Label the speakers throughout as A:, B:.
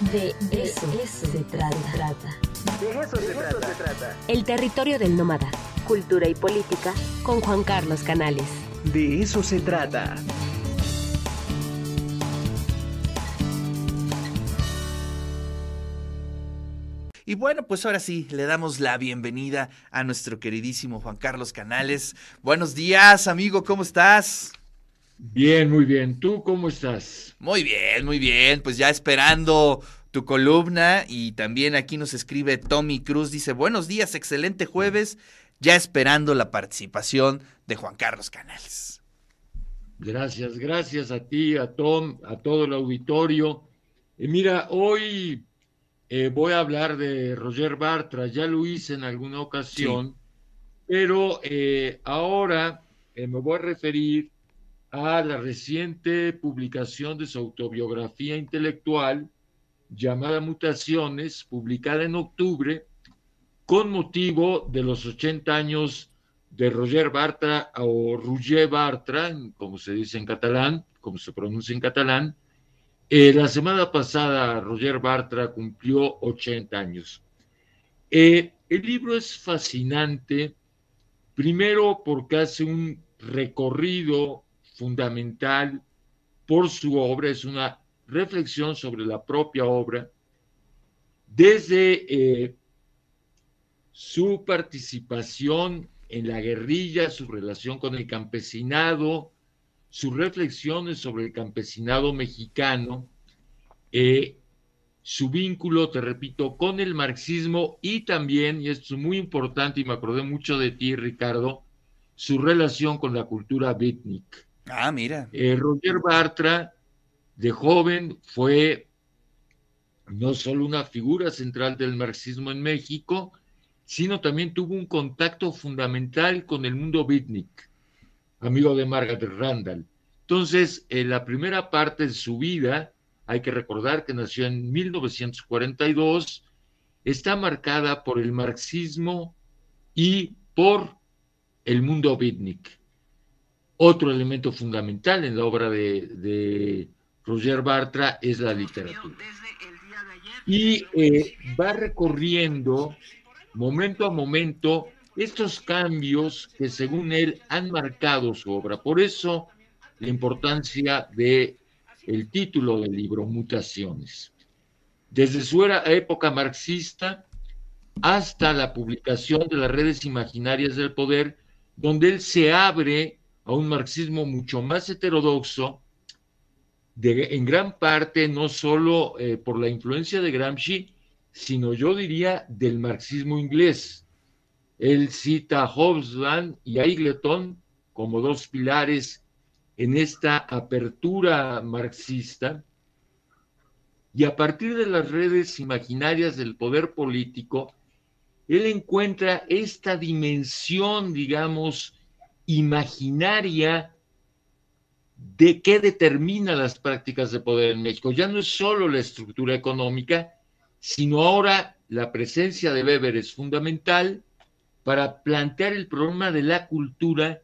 A: De eso, se trata.
B: De eso, se, trata.
A: El territorio del nómada. Cultura y política con Juan Carlos Canales.
B: De eso se trata.
C: Y bueno, pues ahora sí, le damos la bienvenida a nuestro queridísimo Juan Carlos Canales. Buenos días, amigo, ¿cómo estás?
D: Bien, muy bien. ¿Tú cómo estás?
C: Muy bien, muy bien. Pues ya esperando tu columna y también aquí nos escribe Tommy Cruz, dice, buenos días, excelente jueves, ya esperando la participación de Juan Carlos Canales.
D: Gracias, gracias a ti, a Tom, a todo el auditorio. Mira, hoy eh, voy a hablar de Roger Bartra, ya lo hice en alguna ocasión, pero eh, ahora eh, me voy a referir a la reciente publicación de su autobiografía intelectual llamada Mutaciones, publicada en octubre, con motivo de los 80 años de Roger Bartra o Roger Bartra, como se dice en catalán, como se pronuncia en catalán. Eh, la semana pasada Roger Bartra cumplió 80 años. Eh, el libro es fascinante, primero porque hace un recorrido fundamental por su obra, es una reflexión sobre la propia obra, desde eh, su participación en la guerrilla, su relación con el campesinado, sus reflexiones sobre el campesinado mexicano, eh, su vínculo, te repito, con el marxismo y también, y esto es muy importante y me acordé mucho de ti, Ricardo, su relación con la cultura beatnik.
C: Ah, mira.
D: Eh, Roger Bartra, de joven, fue no solo una figura central del marxismo en México, sino también tuvo un contacto fundamental con el mundo beatnik, amigo de Margaret Randall. Entonces, en la primera parte de su vida, hay que recordar que nació en 1942, está marcada por el marxismo y por el mundo beatnik. Otro elemento fundamental en la obra de, Roger Bartra es la literatura. Y eh, va recorriendo momento a momento estos cambios que según él han marcado su obra. Por eso la importancia de título del libro, Mutaciones. Desde su época marxista hasta la publicación de las redes imaginarias del poder, donde él se abre a un marxismo mucho más heterodoxo, en gran parte no solo eh, por la influencia de Gramsci, sino yo diría del marxismo inglés. Él cita a Hobsbawm y a Eagleton como dos pilares en esta apertura marxista, y a partir de las redes imaginarias del poder político, él encuentra esta dimensión, digamos, imaginaria de qué determina las prácticas de poder en México. Ya no es solo la estructura económica, sino ahora la presencia de Weber es fundamental para plantear el problema de la cultura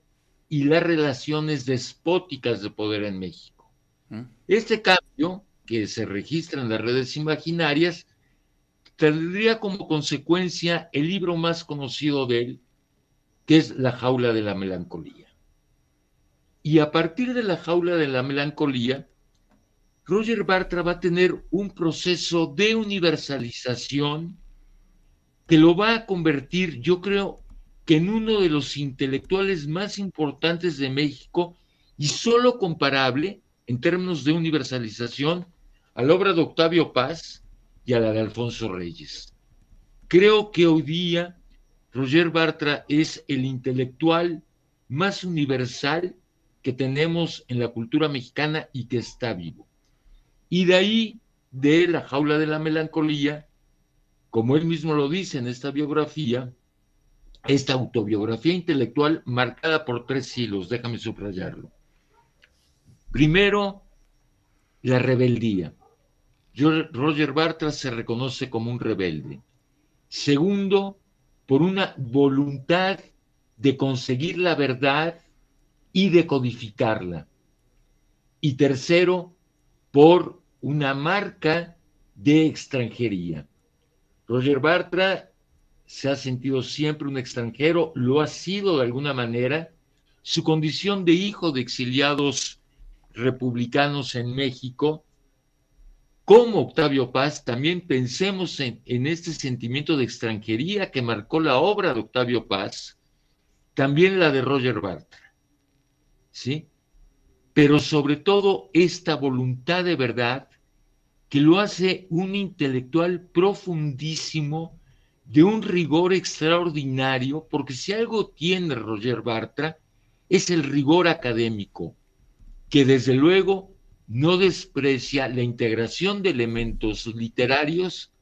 D: y las relaciones despóticas de poder en México. ¿Mm? Este cambio, que se registra en las redes imaginarias, tendría como consecuencia el libro más conocido de él, que es La jaula de la melancolía. Y a partir de La jaula de la melancolía, Roger Bartra va a tener un proceso de universalización que lo va a convertir, yo creo, que en uno de los intelectuales más importantes de México y solo comparable en términos de universalización a la obra de Octavio Paz y a la de Alfonso Reyes. Creo que hoy día Roger Bartra es el intelectual más universal que tenemos en la cultura mexicana y que está vivo. Y de ahí, de la jaula de la melancolía, como él mismo lo dice en esta biografía, esta autobiografía intelectual marcada por tres hilos, déjame subrayarlo. Primero, la rebeldía. Roger Bartra se reconoce como un rebelde. Segundo, por una voluntad de conseguir la verdad y de codificarla. Y tercero, por una marca de extranjería. Roger Bartra se ha sentido siempre un extranjero, lo ha sido de alguna manera. Su condición de hijo de exiliados republicanos en México, como Octavio Paz, también pensemos en, en, este sentimiento de extranjería que marcó la obra de Octavio Paz, también la de Roger Bartra. ¿Sí? Pero sobre todo esta voluntad de verdad que lo hace un intelectual profundísimo, de un rigor extraordinario, porque si algo tiene Roger Bartra, es el rigor académico, que desde luego no desprecia la integración de elementos literarios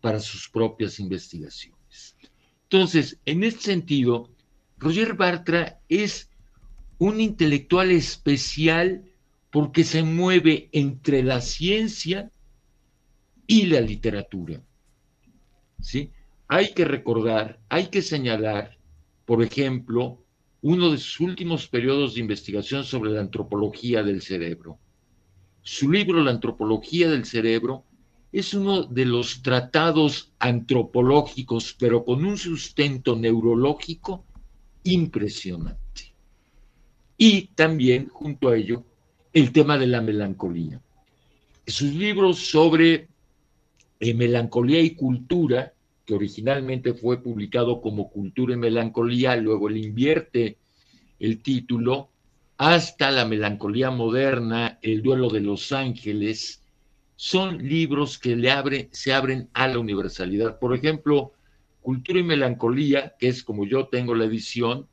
D: para sus propias investigaciones. Entonces, en este sentido, Roger Bartra es un intelectual especial porque se mueve entre la ciencia y la literatura. ¿Sí? Hay que recordar, hay que señalar, por ejemplo, uno de sus últimos periodos de investigación sobre la antropología del cerebro. Su libro La antropología del cerebro es uno de los tratados antropológicos, pero con un sustento neurológico impresionante. Y también, junto a ello, el tema de la melancolía. Sus libros sobre eh, Melancolía y Cultura, que originalmente fue publicado como Cultura y Melancolía, luego le invierte el título, hasta la melancolía moderna, el duelo de los ángeles, son libros que se abren a la universalidad. Por ejemplo, Cultura y Melancolía, que es como yo tengo la edición,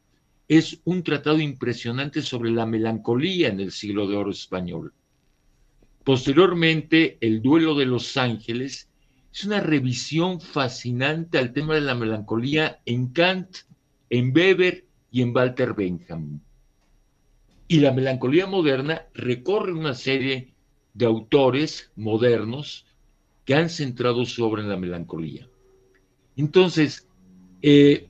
D: es un tratado impresionante sobre la melancolía en el siglo de oro español. Posteriormente, El duelo de los ángeles es una revisión fascinante al tema de la melancolía en Kant, en Weber y en Walter Benjamin. Y la melancolía moderna recorre una serie de autores modernos que han centrado su obra en la melancolía. Entonces, eh,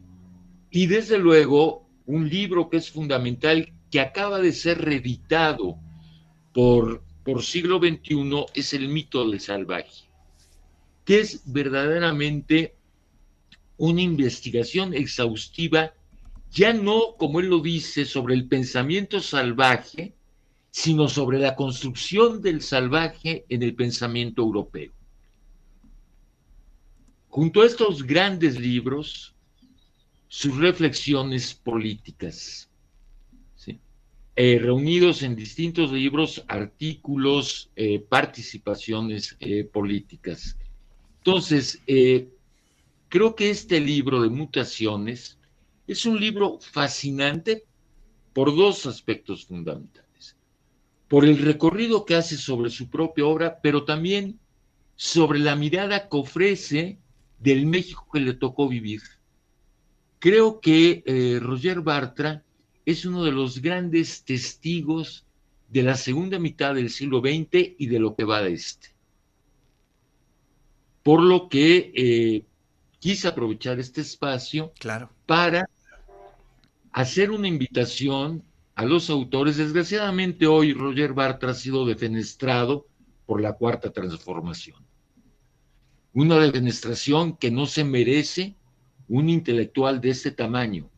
D: y desde luego, un libro que es fundamental, que acaba de ser reeditado por, por siglo XXI, es El mito del salvaje que es verdaderamente una investigación exhaustiva, ya no, como él lo dice, sobre el pensamiento salvaje, sino sobre la construcción del salvaje en el pensamiento europeo. Junto a estos grandes libros, sus reflexiones políticas, eh, reunidos en distintos libros, artículos, eh, participaciones eh, políticas. Entonces, creo que este libro de mutaciones es un libro fascinante por dos aspectos fundamentales. Por el recorrido que hace sobre su propia obra, pero también sobre la mirada que ofrece del México que le tocó vivir. Creo que eh, Roger Bartra es uno de los grandes testigos de la segunda mitad del siglo XX y de lo que va de este por lo que eh, quise aprovechar este espacio para hacer una invitación a los autores. Desgraciadamente hoy Roger Bartra ha sido defenestrado por la cuarta transformación. Una defenestración que no se merece un intelectual de este tamaño,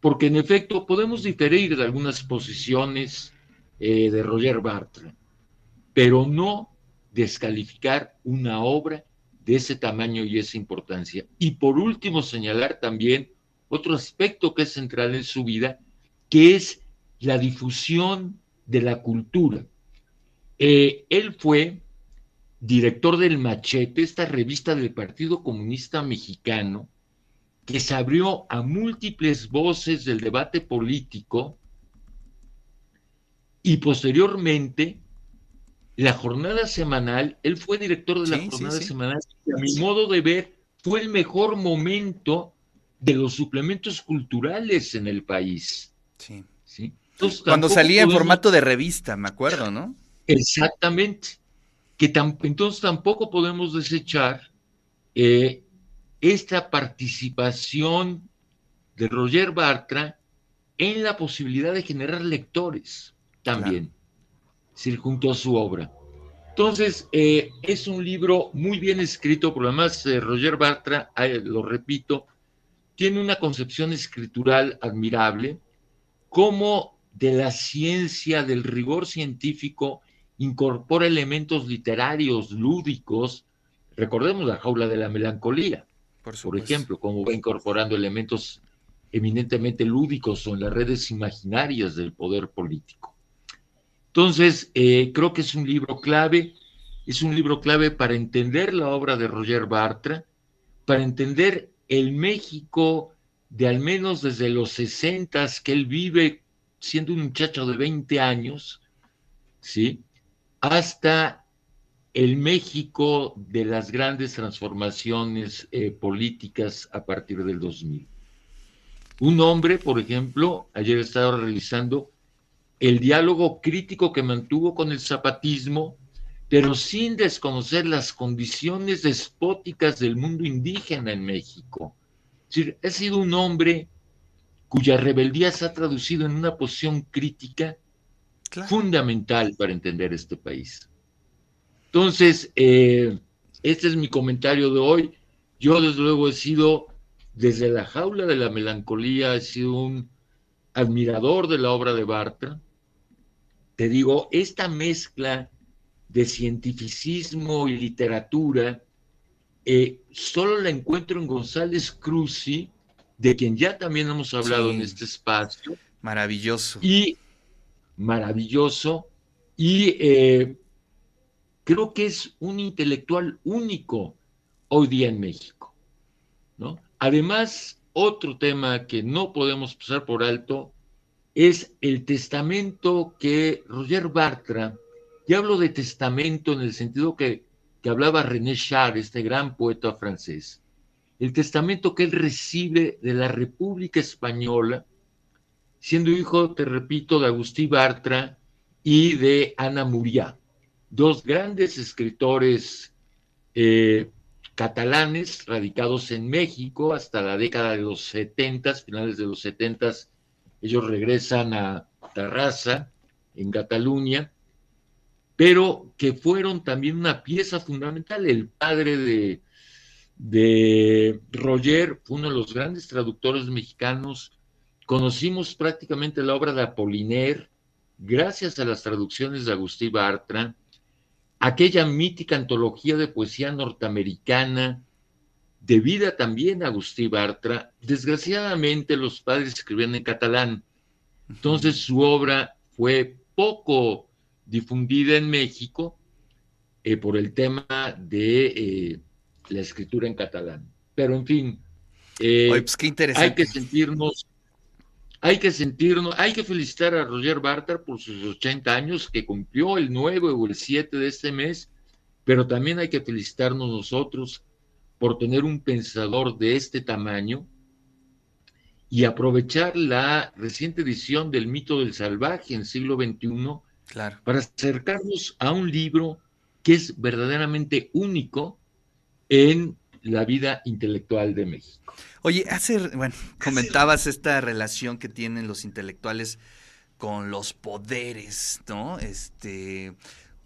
D: porque en efecto podemos diferir de algunas posiciones eh, de Roger Bartra, pero no descalificar una obra de ese tamaño y esa importancia. Y por último, señalar también otro aspecto que es central en su vida, que es la difusión de la cultura. Eh, él fue director del Machete, esta revista del Partido Comunista Mexicano, que se abrió a múltiples voces del debate político y posteriormente la jornada semanal, él fue director de la jornada semanal, y a mi modo de ver, fue el mejor momento de los suplementos culturales en el país.
C: Sí. ¿sí? Cuando salía en formato de revista, me acuerdo, ¿no?
D: Exactamente. Que entonces tampoco podemos desechar eh, esta participación de Roger Bartra en la posibilidad de generar lectores también junto a su obra. Entonces, eh, es un libro muy bien escrito, por además eh, Roger Bartra, eh, lo repito, tiene una concepción escritural admirable, como de la ciencia, del rigor científico, incorpora elementos literarios, lúdicos. Recordemos la jaula de la melancolía, por, por ejemplo, como va incorporando elementos eminentemente lúdicos o en las redes imaginarias del poder político. Entonces, eh, creo que es un libro clave, es un libro clave para entender la obra de Roger Bartra, para entender el México de al menos desde los 60 que él vive siendo un muchacho de 20 años, ¿sí? Hasta el México de las grandes transformaciones eh, políticas a partir del 2000. Un hombre, por ejemplo, ayer estaba realizando el diálogo crítico que mantuvo con el zapatismo, pero sin desconocer las condiciones despóticas del mundo indígena en México. Es decir, ha sido un hombre cuya rebeldía se ha traducido en una posición crítica fundamental para entender este país. Entonces, eh, este es mi comentario de hoy. Yo, desde luego, he sido, desde la jaula de la melancolía, he sido un admirador de la obra de Bartra te digo, esta mezcla de cientificismo y literatura eh, solo la encuentro en González Cruzi, de quien ya también hemos hablado en este espacio.
C: Maravilloso.
D: Y maravilloso. Y eh, creo que es un intelectual único hoy día en México. ¿no? Además, otro tema que no podemos pasar por alto es el testamento que Roger Bartra, y hablo de testamento en el sentido que, que hablaba René Char, este gran poeta francés, el testamento que él recibe de la República Española, siendo hijo, te repito, de Agustí Bartra y de Ana Muriá, dos grandes escritores eh, catalanes radicados en México hasta la década de los 70, finales de los 70 ellos regresan a Tarrasa, en Cataluña, pero que fueron también una pieza fundamental. El padre de, de Roger fue uno de los grandes traductores mexicanos. Conocimos prácticamente la obra de Apollinaire gracias a las traducciones de Agustín Bartra, aquella mítica antología de poesía norteamericana debida también a Agustí Bartra. Desgraciadamente los padres escribían en catalán, entonces su obra fue poco difundida en México eh, por el tema de eh, la escritura en catalán. Pero en fin,
C: eh, pues qué
D: hay que sentirnos, hay que sentirnos, hay que felicitar a Roger Bartra por sus 80 años que cumplió el 9 o el 7 de este mes, pero también hay que felicitarnos nosotros por tener un pensador de este tamaño y aprovechar la reciente edición del mito del salvaje en siglo XXI
C: claro.
D: para acercarnos a un libro que es verdaderamente único en la vida intelectual de México.
C: Oye, hace, bueno, comentabas esta relación que tienen los intelectuales con los poderes, ¿no? Este,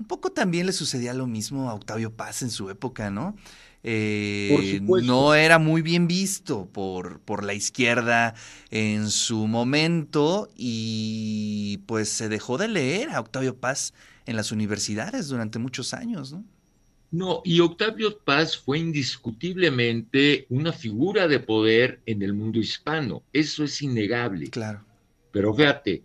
C: un poco también le sucedía lo mismo a Octavio Paz en su época, ¿no? Eh, no era muy bien visto por, por la izquierda en su momento y pues se dejó de leer a Octavio Paz en las universidades durante muchos años, ¿no?
D: No, y Octavio Paz fue indiscutiblemente una figura de poder en el mundo hispano, eso es innegable.
C: Claro.
D: Pero fíjate,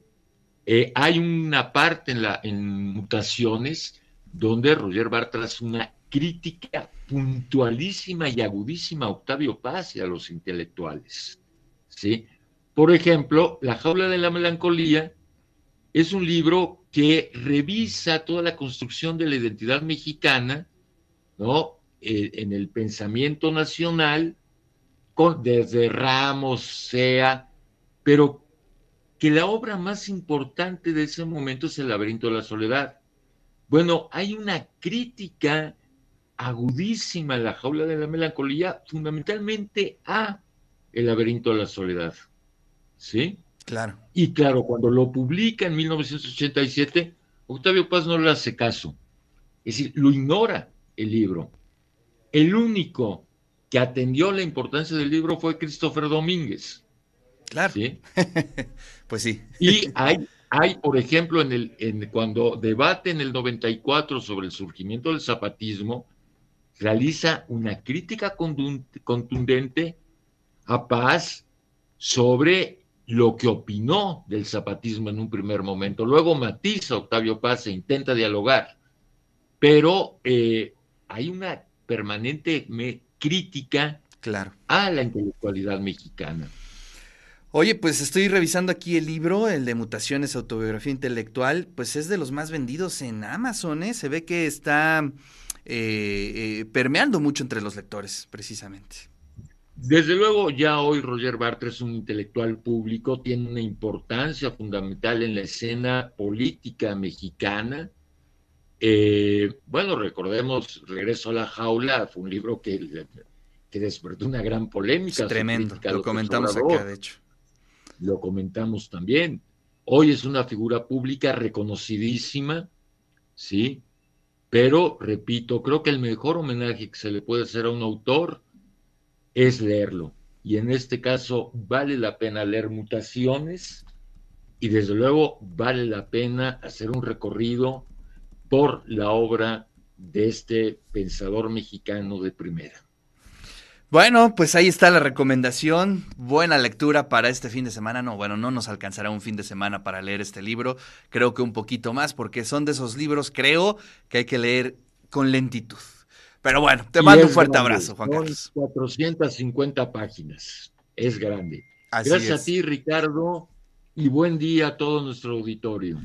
D: eh, hay una parte en, Mutaciones donde Roger Bartra hace una crítica puntualísima y agudísima a Octavio Paz y a los intelectuales. ¿sí? Por ejemplo, La jaula de la melancolía es un libro que revisa toda la construcción de la identidad mexicana, ¿no? Eh, en el pensamiento nacional, con, desde Ramos, Sea, pero que la obra más importante de ese momento es El laberinto de la soledad. Bueno, hay una crítica agudísima en la jaula de la melancolía, fundamentalmente a El laberinto de la soledad. ¿Sí?
C: Claro.
D: Y claro, cuando lo publica en 1987, Octavio Paz no le hace caso. Es decir, lo ignora el libro. El único que atendió la importancia del libro fue Christopher Domínguez.
C: Claro. pues sí.
D: Y hay, hay por ejemplo, en el, en, cuando debate en el 94 sobre el surgimiento del zapatismo, realiza una crítica contundente a Paz sobre lo que opinó del zapatismo en un primer momento. Luego matiza Octavio Paz e intenta dialogar, pero eh, hay una permanente crítica
C: claro.
D: a la intelectualidad mexicana.
C: Oye, pues estoy revisando aquí el libro, el de Mutaciones, Autobiografía Intelectual, pues es de los más vendidos en Amazon, ¿eh? Se ve que está eh, eh, permeando mucho entre los lectores, precisamente.
D: Desde luego, ya hoy Roger Bartra es un intelectual público, tiene una importancia fundamental en la escena política mexicana. bueno, recordemos Regreso a la Jaula, fue un libro que, que despertó una gran polémica.
C: Es tremendo, lo comentamos acá, de hecho
D: lo comentamos también. Hoy es una figura pública reconocidísima, ¿sí? Pero, repito, creo que el mejor homenaje que se le puede hacer a un autor es leerlo. Y en este caso vale la pena leer mutaciones y desde luego vale la pena hacer un recorrido por la obra de este pensador mexicano de primera.
C: Bueno, pues ahí está la recomendación. Buena lectura para este fin de semana. No, bueno, no nos alcanzará un fin de semana para leer este libro. Creo que un poquito más, porque son de esos libros, creo, que hay que leer con lentitud. Pero bueno, te mando un fuerte abrazo, Juan Carlos.
D: 450 páginas. Es grande. Gracias a ti, Ricardo, y buen día a todo nuestro auditorio.